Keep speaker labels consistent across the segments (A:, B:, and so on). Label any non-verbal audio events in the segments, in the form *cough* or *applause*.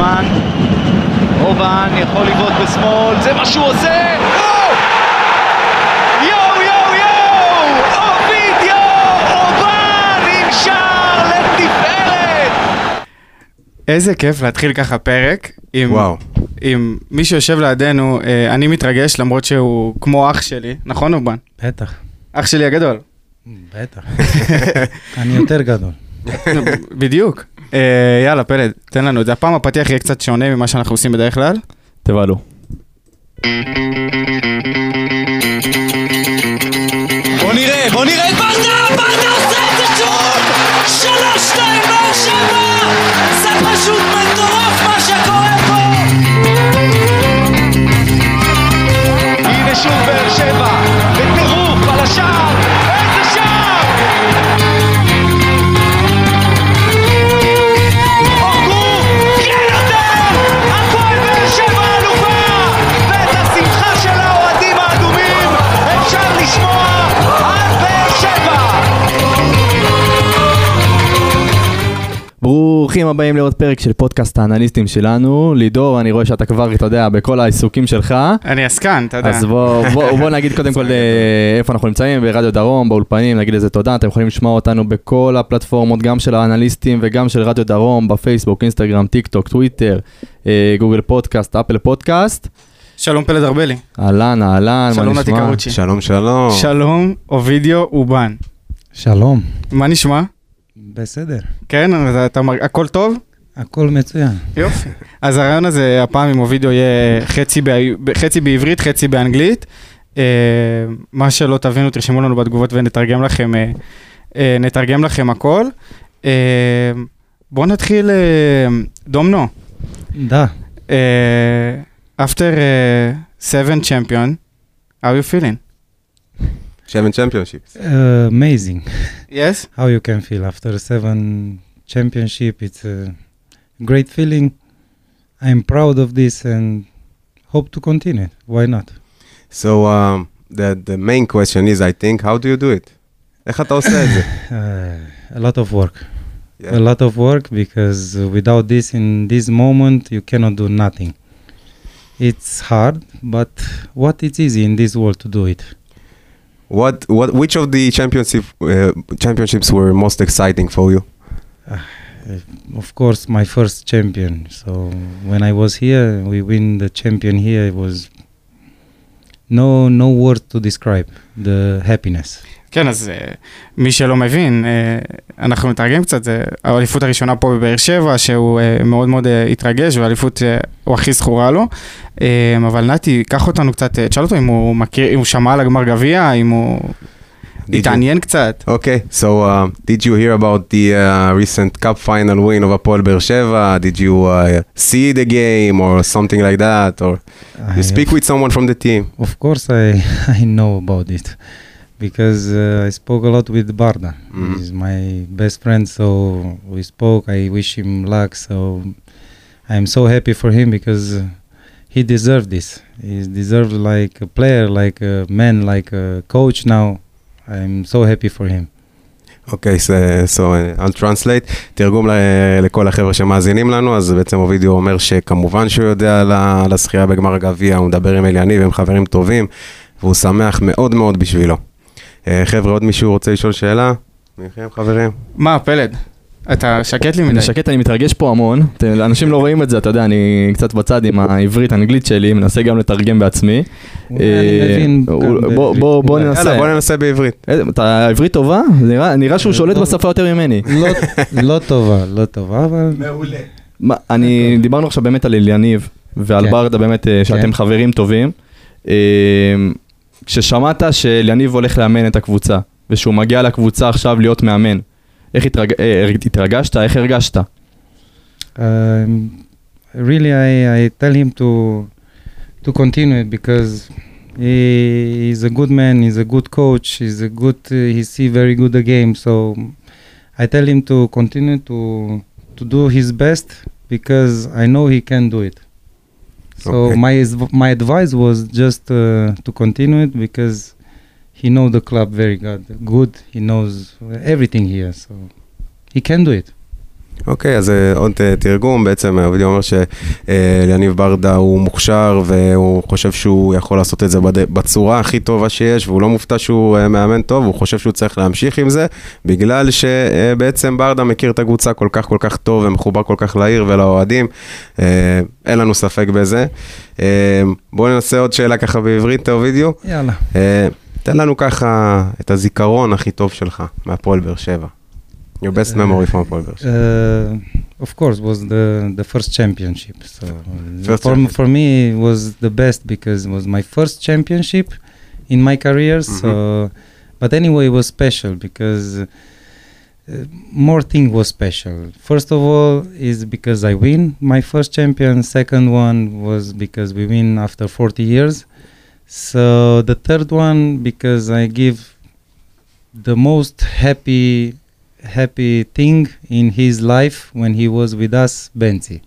A: זמן. אובן יכול לבעוט בשמאל, זה מה שהוא עושה! או! יואו יואו יואו! אובידיו! אובן עם שער לתפארת!
B: איזה כיף להתחיל ככה פרק עם,
C: וואו.
B: עם מי שיושב לידינו, אה, אני מתרגש למרות שהוא כמו אח שלי, נכון אובן?
D: בטח,
B: אח שלי הגדול.
D: בטח. *laughs* אני יותר גדול.
B: בדיוק. אה, יאללה פלד, תן לנו את זה. הפעם הפתיח יהיה קצת שונה ממה שאנחנו עושים בדרך כלל.
E: תבהלו. ברוכים הבאים לעוד פרק של פודקאסט האנליסטים שלנו. לידור, אני רואה שאתה כבר, אתה יודע, בכל העיסוקים שלך.
B: אני עסקן, אתה יודע.
E: אז בוא, בוא, בוא נגיד קודם כל *laughs* אה, איפה אנחנו נמצאים, ברדיו דרום, באולפנים, נגיד לזה תודה, אתם יכולים לשמוע אותנו בכל הפלטפורמות, גם של האנליסטים וגם של רדיו דרום, בפייסבוק, אינסטגרם, טיק טוק, טוויטר, אה, גוגל פודקאסט, אפל פודקאסט.
B: שלום פלד ארבלי.
E: אהלן, אהלן, מה
B: שלום נתי
E: נשמע?
B: קרוצ'י.
C: שלום שלום.
B: שלום, אובידיו הובאן.
D: שלום,
B: מה נשמע?
D: בסדר,
B: כן, אז אתה מר... הכל טוב?
D: הכל מצוין.
B: יופי. אז הרעיון הזה, הפעם עם אובידיו יהיה חצי, ב... חצי בעברית, חצי באנגלית. אה, מה שלא תבינו, תרשמו לנו בתגובות ונתרגם לכם, אה, אה, נתרגם לכם הכל. אה, בואו נתחיל, אה, דומנו.
D: Da,
B: אה, after uh, seven champion, how you feeling?
C: שבן צ'מפיונשיפ.
D: uh, amazing *laughs*
B: Yes?
D: how you can feel after seven championship. It's a great feeling. I'm proud of this and hope to continue. Why not?
C: So um, the the main question is I think how do you do it? איך *laughs* אתה עושה את זה?
D: Uh, a lot of work.
C: Yeah.
D: A lot of work because uh, without this in this moment you cannot do nothing. It's hard, but what it's easy in this world to do it.
C: What what which of the championship uh, championships were most exciting for you?
D: of course my first champion so when i was here we win the champion here it was no no word to describe the happiness
B: כן, אז אה, מי שלא מבין, אה, אנחנו נתרגם קצת, זה האליפות הראשונה פה בבאר שבע, שהוא אה, מאוד מאוד אה, התרגש, והאליפות שהוא הכי זכורה לו. אה, אבל נתי, קח אותנו קצת, אה, תשאל אותו אם הוא מכיר, אם הוא שמע על הגמר גביע, אם הוא התעניין קצת.
C: Okay, so uh, did you hear about the uh, recent cup final win of Apol Beersheva? Did you uh, see the game or something like that? Or you speak with someone from the team?
D: of course i *laughs* i know about it because uh, i spoke a lot with barda
C: Mhm.
D: he's my best friend so we spoke i wish him luck so i'm so happy for him because uh, he deserved this he deserved like a player like a man like a coach now i'm so happy for him
C: אוקיי, so, so uh, I'll translate. תרגום לכל החבר'ה שמאזינים לנו, אז בעצם אובידיו אומר שכמובן שהוא יודע על הזכייה בגמר הגביע, הוא מדבר עם אליניב, הם חברים טובים, והוא שמח מאוד מאוד בשבילו. אה, חבר'ה, עוד מישהו רוצה לשאול שאלה? מכם חברים?
B: מה, פלד? אתה שקט לי מדי.
E: אני שקט, אני מתרגש פה המון. אנשים לא רואים את זה, אתה יודע, אני קצת בצד עם העברית-אנגלית שלי, מנסה גם לתרגם בעצמי.
D: אני
E: אה,
D: מבין
E: בוא-. ננסה.
C: יאללה, בוא ננסה בעברית.
E: אה, אתה עברית טובה? נראה- שהוא שולט
D: לא.
E: בשפה יותר ממני.
D: לא, לא טובה, לא טובה, אבל
E: מה, אני, דיברנו עכשיו באמת על אליניב ועל
D: כן.
E: ברדה באמת, שאתם
D: כן.
E: חברים טובים. אה, כששמעת שאליניב הולך לאמן את הקבוצה, ושהוא מגיע לקבוצה עכשיו להיות מאמן, איך התרג... אה, התרגשת? איך הרגשת?
D: um, really I, I tell him to to continue it because he, he's a good man he's a good coach he's a good uh, he see very good the game so I tell him to continue to to do his best because I know he can do it so
C: Okay.
D: my my advice was just uh, to continue it because he know the club very good good he knows everything here so he can do it
C: אוקיי, אז אה, עוד אה, תרגום, בעצם הווידאו אומר שליניב ברדה הוא מוכשר והוא חושב שהוא יכול לעשות את זה בד- בצורה הכי טובה שיש והוא לא מופתע שהוא אה, מאמן טוב, הוא חושב שהוא צריך להמשיך עם זה בגלל שבעצם ברדה מכיר את הקבוצה כל כך כל כך טוב ומחובר כל כך לעיר ולאוהדים, אה, אין לנו ספק בזה. אה, בואו ננסה עוד שאלה ככה בעברית, אוvidio.
D: יאללה.
C: אה, תן לנו ככה את הזיכרון הכי טוב שלך מהפועל באר שבע. Your best memory from Paul
D: uh, of course, was the the first championship. So
C: first
D: for,
C: championship.
D: for me, it was the best because it was my first championship in my career. Mm -hmm. So, but anyway, it was special because uh, more thing was special. First of all, is because I win my first champion. Second one was because we win after 40 years. So the third one because I give the most happy happy thing in his life when he was with us, Benzi.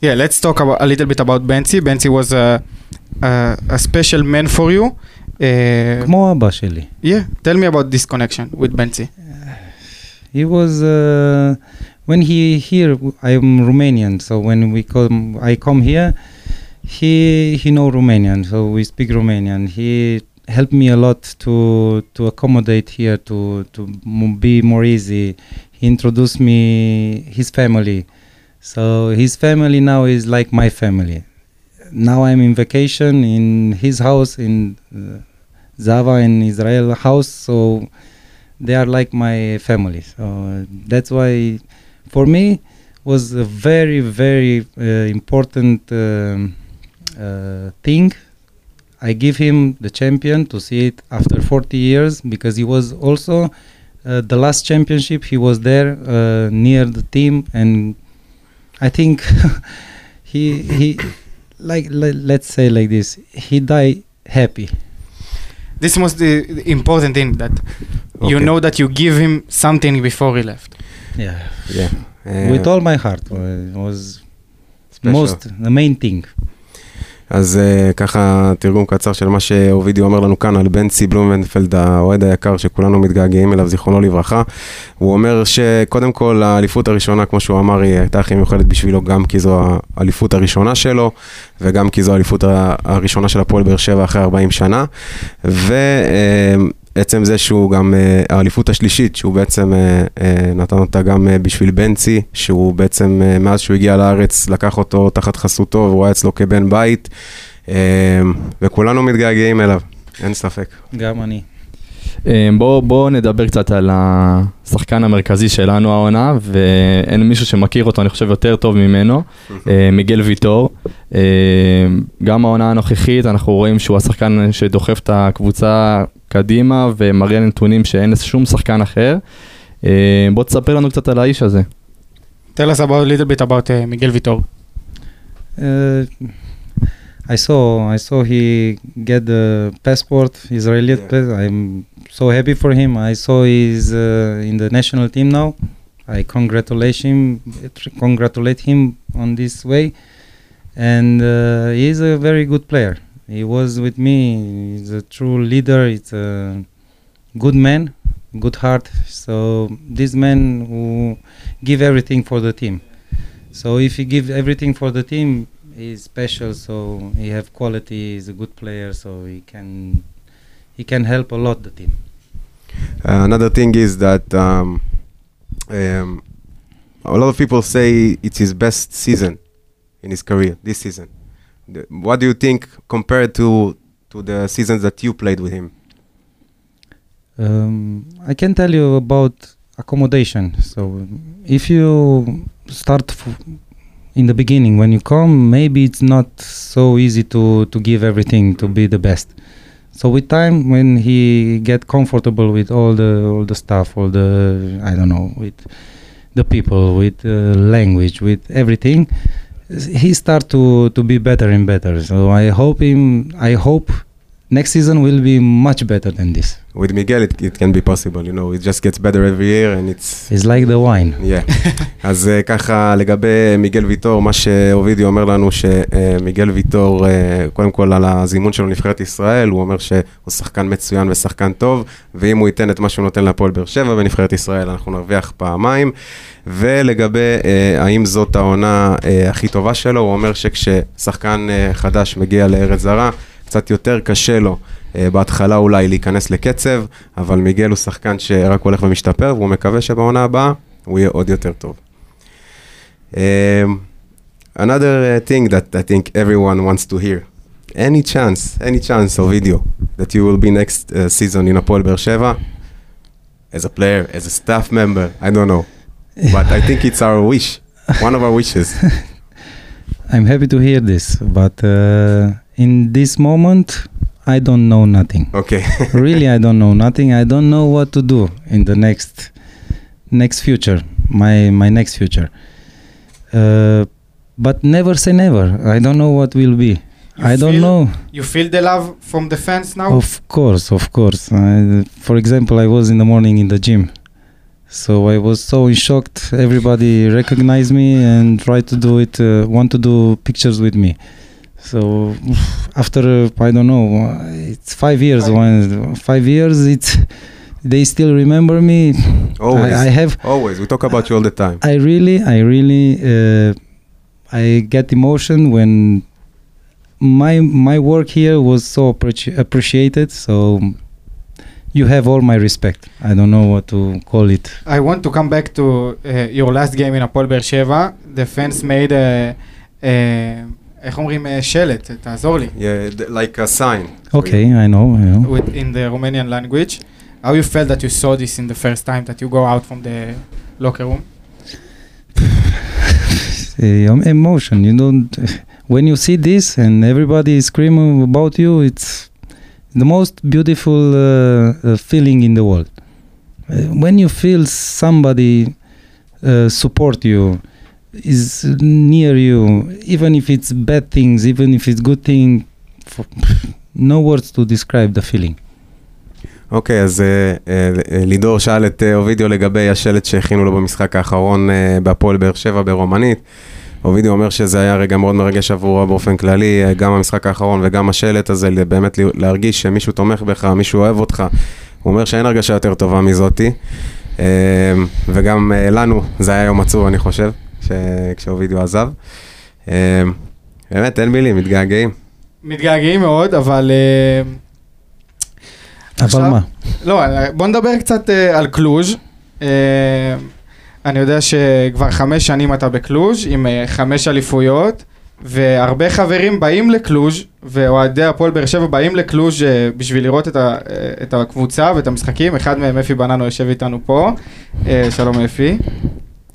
B: Yeah, let's talk about, a little bit about Benzi. Benzi was a, a, a special man for you. Uh,
D: כמו אבא שלי.
B: yeah, tell me about this connection with Benzi.
D: He was uh, when he here. I'm Romanian, so when we come, I come here. He he know Romanian, so we speak Romanian. He helped me a lot to to accommodate here, to to be more easy. He introduced me his family, so his family now is like my family. Now I'm in vacation in his house in uh, Zava in Israel house, so they are like my family. So that's why, for me, was a very very uh, important um, uh, thing. I give him the champion to see it after 40 years because he was also uh, the last championship. He was there uh, near the team, and I think *laughs* he he like le- let's say like this. He died happy.
B: This was the, the important thing that you know that you give him something before he left.
D: Yeah.
C: Yeah. אה,
D: With all my heart, uh, it was
C: special.
D: most the main thing.
C: אז uh, ככה תרגום קצר של מה שאוvidio אומר לנו כאן על בנצי בלומנפלד, האוהד היקר שכולנו מתגעגעים אליו, זיכרונו לברכה. הוא אומר שקודם כל האליפות הראשונה, כמו שהוא אמר, היא הייתה הכי מיוחדת בשבילו, גם כי זו האליפות הראשונה שלו, וגם כי זו האליפות הראשונה של הפועל באר שבע אחרי 40 שנה. ועצם זה שהוא גם, אה, האליפות השלישית, שהוא בעצם אה, אה, נתן אותה גם בשביל בנצי, שהוא בעצם, מאז שהוא הגיע לארץ, לקח אותו תחת חסותו, והוא היה אצלו כבן בית, וכולנו מתגעגעים אליו, אין ספק.
D: גם אני.
E: אה, בואו בוא נדבר קצת על השחקן המרכזי שלנו העונה, ואין מישהו שמכיר אותו, אני חושב, יותר טוב ממנו, אה, מיגל ויטור. אה, גם העונה הנוכחית, אנחנו רואים שהוא השחקן שדוחף את הקבוצה קדימה ומראה נתונים שאין שום שחקן אחר. אה, בוא תספר לנו קצת על האיש הזה.
B: Tell us about a little bit about uh, Miguel Vitor.
D: Uh, I saw I saw he get the passport Israeli
C: Yeah.
D: pass- I'm so happy for him. I saw he's uh, in the national team now. I congratulate him congratulate him on this way, and uh, he's a very good player. He was with me. He's a true leader. It's a good man, good heart. So this man who give everything for the team. So if he give everything for the team, he's special. So he have quality. He's a good player. So he can he can help a lot the team.
C: Uh, another thing is that um, um, a lot of people say it's his best season in his career, this season. The- what do you think compared to to the seasons that you played with him?
D: Um, I can tell you about accommodation. So if you start in the beginning when you come, maybe it's not so easy to to give everything to be the best. So with time, when he get comfortable with all the all the stuff, all the I don't know with the people, with uh, language, with everything, he start to to be better and better. So I hope him. I hope next season will be much better than this.
C: With Miguel it, it can be possible, you know, it just gets better every year and it's...
D: It's like the wine.
C: Yeah. *laughs* אז uh, ככה לגבי מיגל ויטור, מה שאובידי אומר לנו שמיגל ויטור, uh, קודם כל על הזימון שלו לנבחרת ישראל, הוא אומר שהוא שחקן מצוין ושחקן טוב, ואם הוא ייתן את מה שהוא נותן להפועל באר שבע בנבחרת ישראל, אנחנו נרוויח פעמיים. ולגבי uh, האם זאת העונה uh, הכי טובה שלו, הוא אומר שכששחקן uh, חדש מגיע לארץ זרה, קצת יותר קשה לו uh, בהתחלה אולי להיכנס לקצב, אבל מיגל הוא שחקן שרק הולך ומשתפר, והוא מקווה שבעונה הבאה הוא יהיה עוד יותר טוב. Um, another uh, thing that I think everyone wants to hear, any chance, any chance of video that you will be next uh, season in Apol Beer Sheva, as a player, as a staff member, I don't know, but I think it's our wish, one of our wishes.
D: I'm happy to hear this, but uh, in this moment, I don't know nothing.
C: Okay. *laughs*
D: really, I don't know nothing. I don't know what to do in the next next future, my my next future. Uh, but never say never. I don't know what will be.
B: You
D: I don't
B: feel-
D: know.
B: You feel the love from the fans now?
D: Of course, of course. Uh, for example, I was in the morning in the gym. So I was so shocked. Everybody recognized me and tried to do it, uh, want to do pictures with me. So after I don't know, it's five years.
B: Five,
D: when, five years, it's they still remember me.
C: Always,
D: I, I, have
C: always. We talk about you all the time.
D: I really, I really, uh, I get emotion when my my work here was so appreci- appreciated. So you have all my respect. I don't know what to call it.
B: I want to come back to uh, your last game in Apol Bersheva. The fans made a, a איך אומרים uh, שלט? תעזור לי.
C: Yeah, th- like a sign. for
D: Okay,
C: you.
D: I know. I know.
B: With, in the Romanian language. How you felt that you saw this in the first time that you go out from the locker room? *laughs*
D: Uh, emotion. You don't. When you see this and everybody is screaming about you, it's the most beautiful uh, uh, feeling in the world. Uh, when you feel somebody uh, support you, is near you, even if it's bad things, even if it's good thing, for, *laughs* no words to describe the feeling.
C: אוקיי, אז אה, אה, לידור שאל את אובידיו לגבי השלט שהכינו לו במשחק האחרון אה, בהפועל באר שבע ברומנית. אובידיו אומר שזה היה רגע מאוד מרגש עבורו באופן כללי, אה, גם המשחק האחרון וגם השלט הזה, באמת להרגיש שמישהו תומך בך, מישהו אוהב אותך. הוא אומר שאין הרגשה יותר טובה מזאתי. אה, וגם אה, לנו זה היה יום עצוב, אני חושב, כשאובידיו עזב. אה, באמת, אין מילים, מתגעגעים.
B: מתגעגעים מאוד, אבל... אה,
D: אבל
B: עכשיו-
D: מה?
B: לא, בוא נדבר קצת אה, על קלוז'. אה, אני יודע שכבר חמש שנים אתה בקלוז' עם אה, חמש אליפויות, והרבה חברים באים לקלוז', ואוהדי הפועל באר שבע באים לקלוז' אה, בשביל לראות את, ה, אה, את הקבוצה ואת המשחקים. אחד מהם, אפי בננו, יושב איתנו פה. אה, שלום אפי.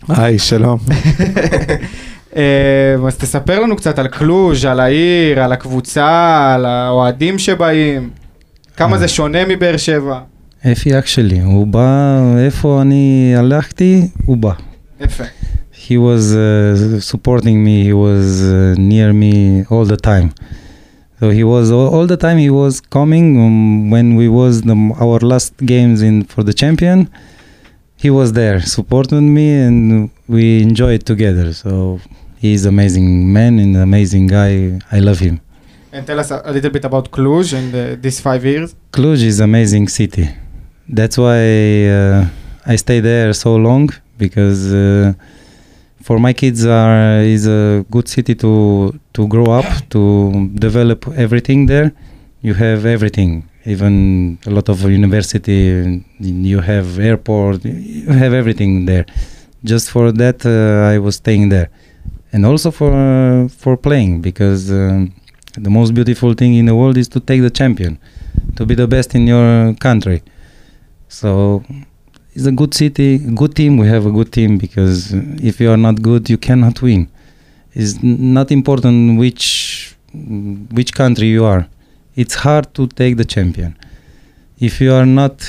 F: היי, שלום.
B: אה, אז תספר לנו קצת על קלוז', על העיר, על הקבוצה, על האוהדים שבאים. כמה זה שונה מבאר שבע.
D: אפי אח שלי, הוא בא, איפה אני הלכתי, הוא בא.
B: יפה.
D: he was uh, supporting me he was uh, near me all the time so he was all, all the time he was coming um, when we was the, our last games in for the champion he was there supporting me and we enjoyed together so he's an amazing man and amazing guy i love him
B: And tell us a, a little bit about Cluj in the, these five years.
D: Cluj is amazing city. That's why uh, I stay there so long because uh, for my kids are is a good city to to grow up to develop everything there. You have everything, even a lot of university. You have airport. You have everything there. Just for that, uh, I was staying there, and also for for playing because. Um, the most beautiful thing in the world is to take the champion, to be the best in your country. So it's a good city, good team. We have a good team because if you are not good, you cannot win. It's not important which which country you are. It's hard to take the champion. If you are not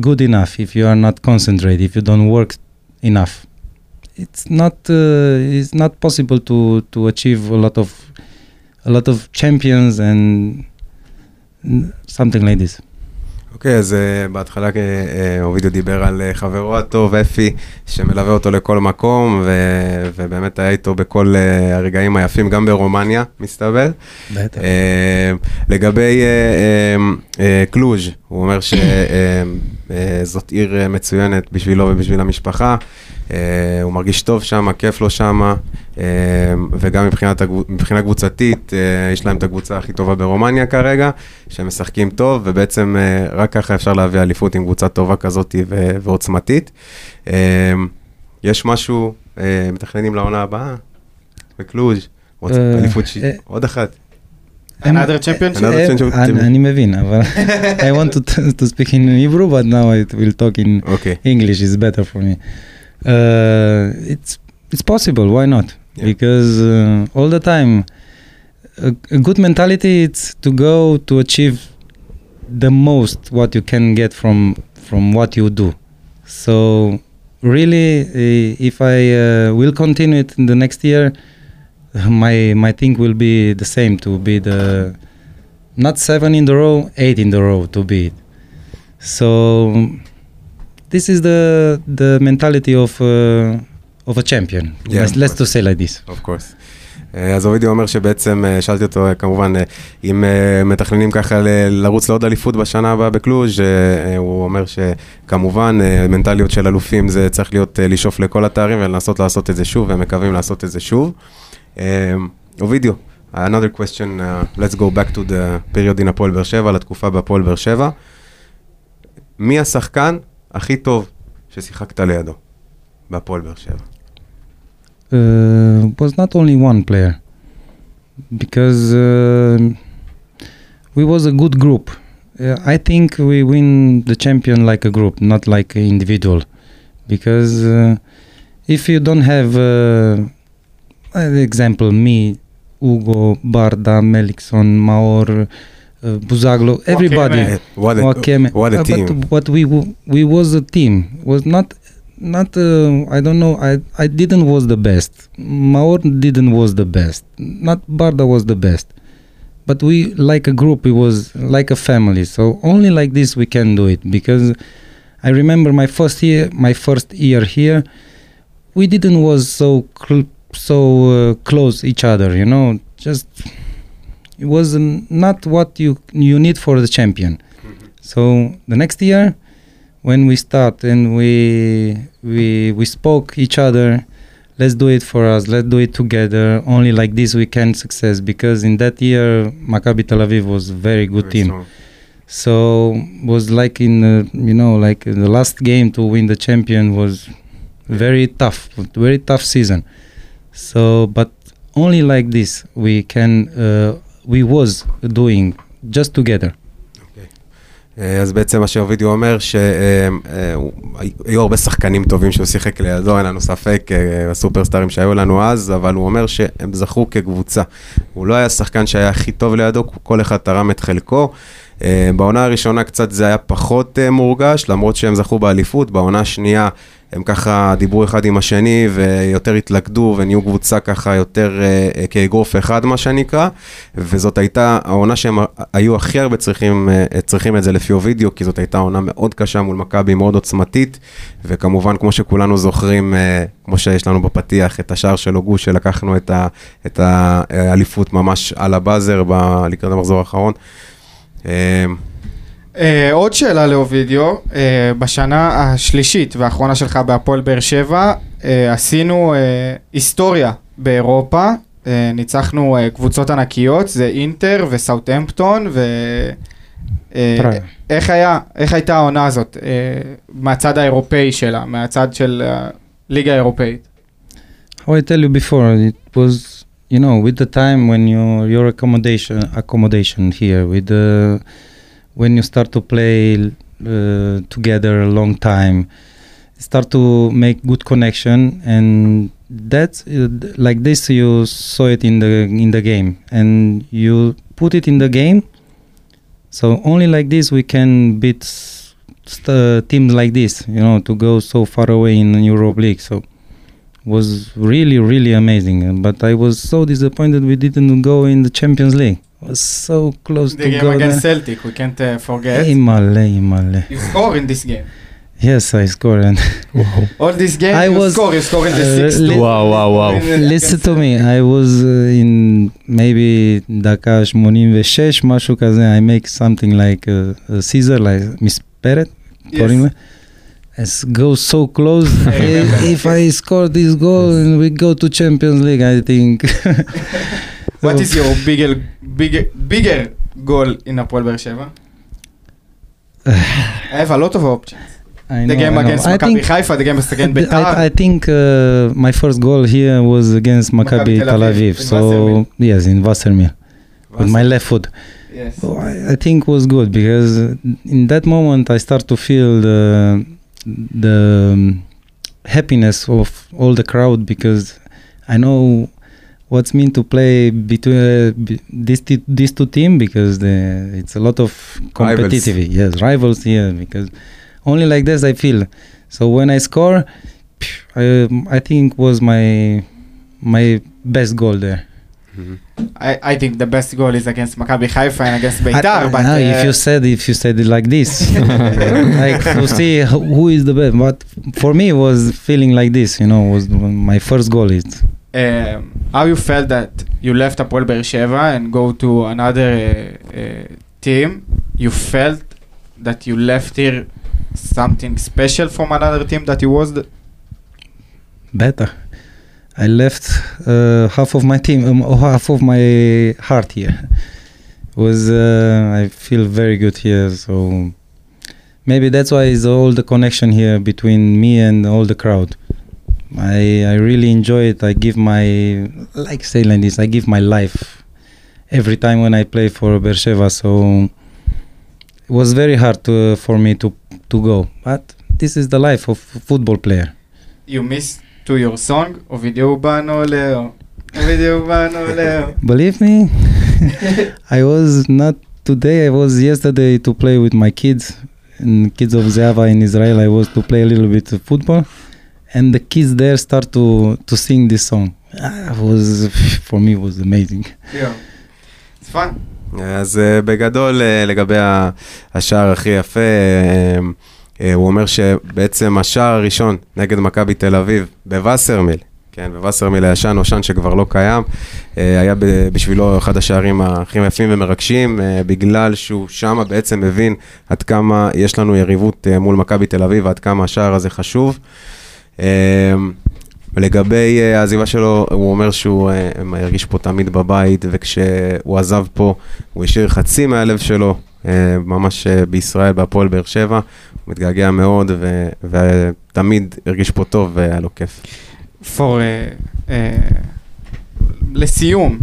D: good enough, if you are not concentrated, if you don't work enough, it's not uh, it's not possible to to achieve a lot of a lot of champions and something like this.
C: אוקיי, אז אה, בהתחלה אה, אה, אובידיו דיבר על אה, חברו הטוב, אפי, שמלווה אותו לכל מקום, ו- ובאמת היה איתו בכל אה, הרגעים היפים, גם ברומניה, מסתבר.
D: בטח.
C: אה, לגבי אה, אה, אה, קלוז', הוא אומר שזאת עיר אה, מצוינת בשבילו ובשביל המשפחה. אה, הוא מרגיש טוב שם, כיף לו שם, אה, וגם מבחינת, מבחינה קבוצתית, אה, יש להם את הקבוצה הכי טובה ברומניה כרגע, שהם משחקים טוב, ובעצם רק ככה אפשר להביא אליפות עם קבוצה טובה כזאת ו- ועוצמתית. יש משהו, מתכננים לעונה הבאה? בקלוז', אליפות ש...
D: אה,
C: עוד אחת.
B: another championship?
C: Another championship.
D: אני מבין, אבל *laughs* I want to to speak in Hebrew, but now I will talk in. English is better for me. Uh, it's it's possible. Why not?
C: Yeah.
D: Because uh, all the time, a, a good mentality it's to go to achieve the most what you can get from from what you do. So really, uh, if I uh, will continue it in the next year, *laughs* my my thing will be the same to be the not seven in the row, eight in the row to be it. So this is the the mentality of uh, of a champion.
C: Yeah,
D: let's let's to say like this.
C: of course. אה, אז אובידיו אומר שבעצם, אה, שאלתי אותו אה, כמובן, אם מתכננים ככה לרוץ לעוד אליפות בשנה הבאה בקלוז', הוא אומר שכמובן, מנטליות של אלופים זה צריך להיות לשאוף לכל התארים ולנסות לעשות את זה שוב, והם מקווים לעשות את זה שוב. אובידיו, another question, uh, let's go back to the period in הפועל באר שבע, לתקופה בהפועל באר שבע. מי השחקן הכי טוב ששיחקת לידו בהפועל באר שבע?
D: uh, was not only one player because uh, we was a good group uh, i think we win the champion like a group not like an individual because uh, if you don't have uh, an example me Ugo, Barda, Melikson, Maor, uh, Buzaglo, everybody.
C: What a,
D: Wakeme.
C: what a
D: Uh,
C: team.
D: But what we w- we was a team was not not uh, I don't know I I didn't was the best. Maor didn't was the best. Not Barda was the best. But we like a group. It was like a family. So only like this we can do it because I remember my first year my first year here. We didn't was so cl- so uh, close each other. You know, just it was not what you you need for the champion. So the next year, when we start and we we we spoke each other, let's do it for us. Let's do it together. Only like this we can success because in that year Maccabi Tel Aviv was a very good
C: Very
D: team.
C: strong.
D: So was like in uh, you know like the last game to win the champion was very tough, very tough season. So but only like this we can uh, we was doing just together.
C: אה, אז בעצם מה שאובידיו אומר, שהיו הרבה שחקנים טובים שהוא שיחק לידו, אין לנו ספק, אה, הסופרסטארים שהיו לנו אז, אבל הוא אומר שהם זכו כקבוצה. הוא לא היה שחקן שהיה הכי טוב לידו, כל אחד תרם את חלקו. אה, בעונה הראשונה קצת זה היה פחות אה, מורגש, למרות שהם זכו באליפות, בעונה השנייה הם ככה דיברו אחד עם השני ויותר התלכדו ונהיו קבוצה ככה יותר אה, כאגרוף אחד מה שנקרא, וזאת הייתה העונה שהם היו הכי הרבה צריכים, צריכים את זה לפי אובידיו, כי זאת הייתה עונה מאוד קשה מול מכבי, מאוד עוצמתית, וכמובן כמו שכולנו זוכרים, כמו שיש לנו בפתיח, את השער של הוגו שלקחנו את, האליפות ממש על הבאזר לקראת המחזור האחרון. אה,
B: אה, עוד שאלה לאובידיו, אה, בשנה השלישית והאחרונה שלך בהפועל באר שבע, אה, עשינו היסטוריה באירופה, ניצחנו קבוצות ענקיות, זה אינטר וסאוטהמפטון, ו... אה,
D: פראג.
B: איך היה, איך הייתה העונה הזאת, מהצד האירופאי שלה, מהצד של הליגה האירופאית?
D: How I tell you before, it was you know with the time when you your accommodation accommodation here with the when you start to play uh, together a long time, start to make good connection and that's uh, like this you saw it in the in the game and you put it in the game. So only like this we can beat st- teams like this, you know, to go so far away in Europe League. So was really really amazing Uh, but i was so disappointed we didn't go in the champions league was so close
B: The
D: to
B: game
D: go
B: against
D: there.
B: Celtic, we can't uh, forget.
D: Imale, Imale.
B: You score in this game.
D: Yes, I scored. And *laughs*
B: All this game,
D: I
B: you
D: was-
B: score, you score in the
D: Uh,
B: sixth.
D: li-
E: וואו, וואו, וואו.
D: listen to me, I was uh, in maybe דקה 86, משהו כזה, I make something like a, a Caesar, like מספרת, קוראים לה. as go so close. *laughs* Eh, if I score this goal and we go to Champions League, I think. *laughs*
B: what is your bigger, bigger, bigger goal in Apollon Beersheba? *sighs* I have a lot of options.
D: I
B: the
D: know,
B: game
D: I
B: against know.
D: Maccabi
B: Haifa, the game against
D: Betar.
B: I,
D: I think uh, my first goal here was against Maccabi,
B: Maccabi
D: Tel
B: Aviv.
D: so yes, in Wassermil, Wassermil, with my left foot.
B: Yes,
D: I, I, think was good because in that moment I start to feel the the um, happiness of all the crowd because I know what's mean to play between uh, be, these t- these two teams because the, it's a lot of competitive yes rivals here because only like this I feel. So when I score I, I think was my my best goal there
B: I, I think the best goal is against Maccabi Haifa and against
D: Beitar.
B: But
D: no,
B: uh,
D: if you said if you said it like this, *laughs* like to see who is the best. But for me, it was feeling like this. You know, was my first goal. It.
B: Um, how you felt that you left Apol Beersheva and go to another uh, uh, team? You felt that you left here something special from another team that you was. The?
D: Better. I left uh, half of my team, um, half of my heart here. Was uh, I feel very good here. So maybe that's why is all the connection here between me and all the crowd. I I really enjoy it. I give my like say like this. I give my life every time when I play for Bersheva. So it was very hard to, for me to to go, but this is the life of a football player.
B: you miss to your song, Ovidio Urbano Leo, Ovidio Urbano Leo.
D: Believe me, I was not today. I was yesterday to play with my kids, and kids of Zava in Israel. I was to play a little bit of football, and the kids there start to to sing this song. Ah, was for me was amazing.
B: Yeah. It's fun.
C: אז uh, בגדול, uh, לגבי השער הכי יפה, uh, uh, הוא אומר שבעצם השער הראשון נגד מכבי תל אביב בווסרמיל, כן, בווסרמיל הישן, נושן שכבר לא קיים, uh, היה בשבילו אחד השערים הכי יפים ומרגשים, uh, בגלל שהוא שמה בעצם מבין עד כמה יש לנו יריבות מול מכבי תל אביב ועד כמה השער הזה חשוב. Uh, העזיבה שלו, הוא אומר שהוא הרגיש פה תמיד בבית, וכשהוא עזב פה, הוא השאיר חצי מהלב שלו, ממש uh, בישראל, בהפועל באר שבע. הוא מתגעגע מאוד, ו- ותמיד הרגיש פה טוב והיה לו כיף.
B: for, uh, uh, לסיום,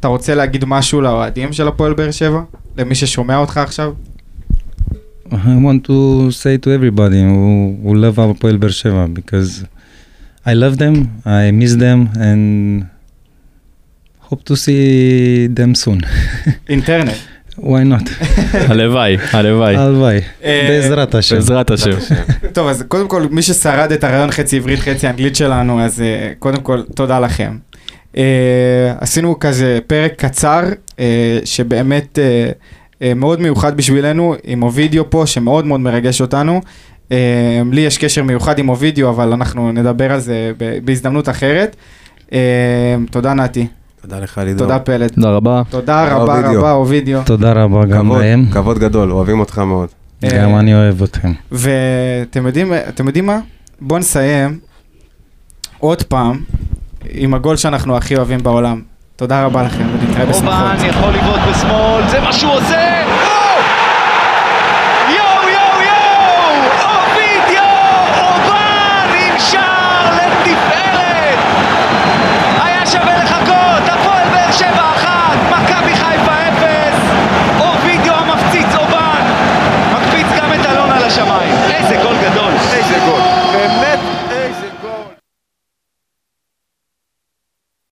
B: אתה רוצה להגיד משהו לאוהדים של הפועל באר שבע? למי ששומע אותך עכשיו?
D: I want to say to everybody who, who love our Poel Beersheva because I love them, I miss them, and hope to see them soon. *laughs*
B: אינטרנט.
D: Why not? *laughs*
E: הלוואי, הלוואי.
D: הלוואי,
B: אה,
D: בעזרת השם.
E: בעזרת השם.
B: טוב, אז קודם כל, מי ששרד את הרעיון חצי עברית, חצי אנגלית שלנו, אז uh, קודם כל, תודה לכם. Uh, עשינו כזה פרק קצר, שבאמת מאוד מיוחד בשבילנו, עם אוvidio פה, שמאוד מאוד מרגש אותנו. לי יש קשר מיוחד עם אוvidio, אבל אנחנו נדבר על זה ב- בהזדמנות אחרת. תודה נתי,
C: תודה לך, לידור.
B: תודה פלד.
E: תודה רבה.
B: תודה
C: תודה,
B: רבה
C: אובידיו.
B: רבה אוvidio.
D: תודה רבה גם להם,
C: כבוד גדול, אוהבים אותך מאוד.
D: גם
B: אה,
D: אני אוהב אתכם.
B: ואתם יודעים, אתם יודעים מה? בואו נסיים עוד פעם עם הגול שאנחנו הכי אוהבים בעולם. תודה רבה לכם ונתראה בשמחות.
A: אובן יכול לבעוט בשמאל, זה מה שהוא עושה!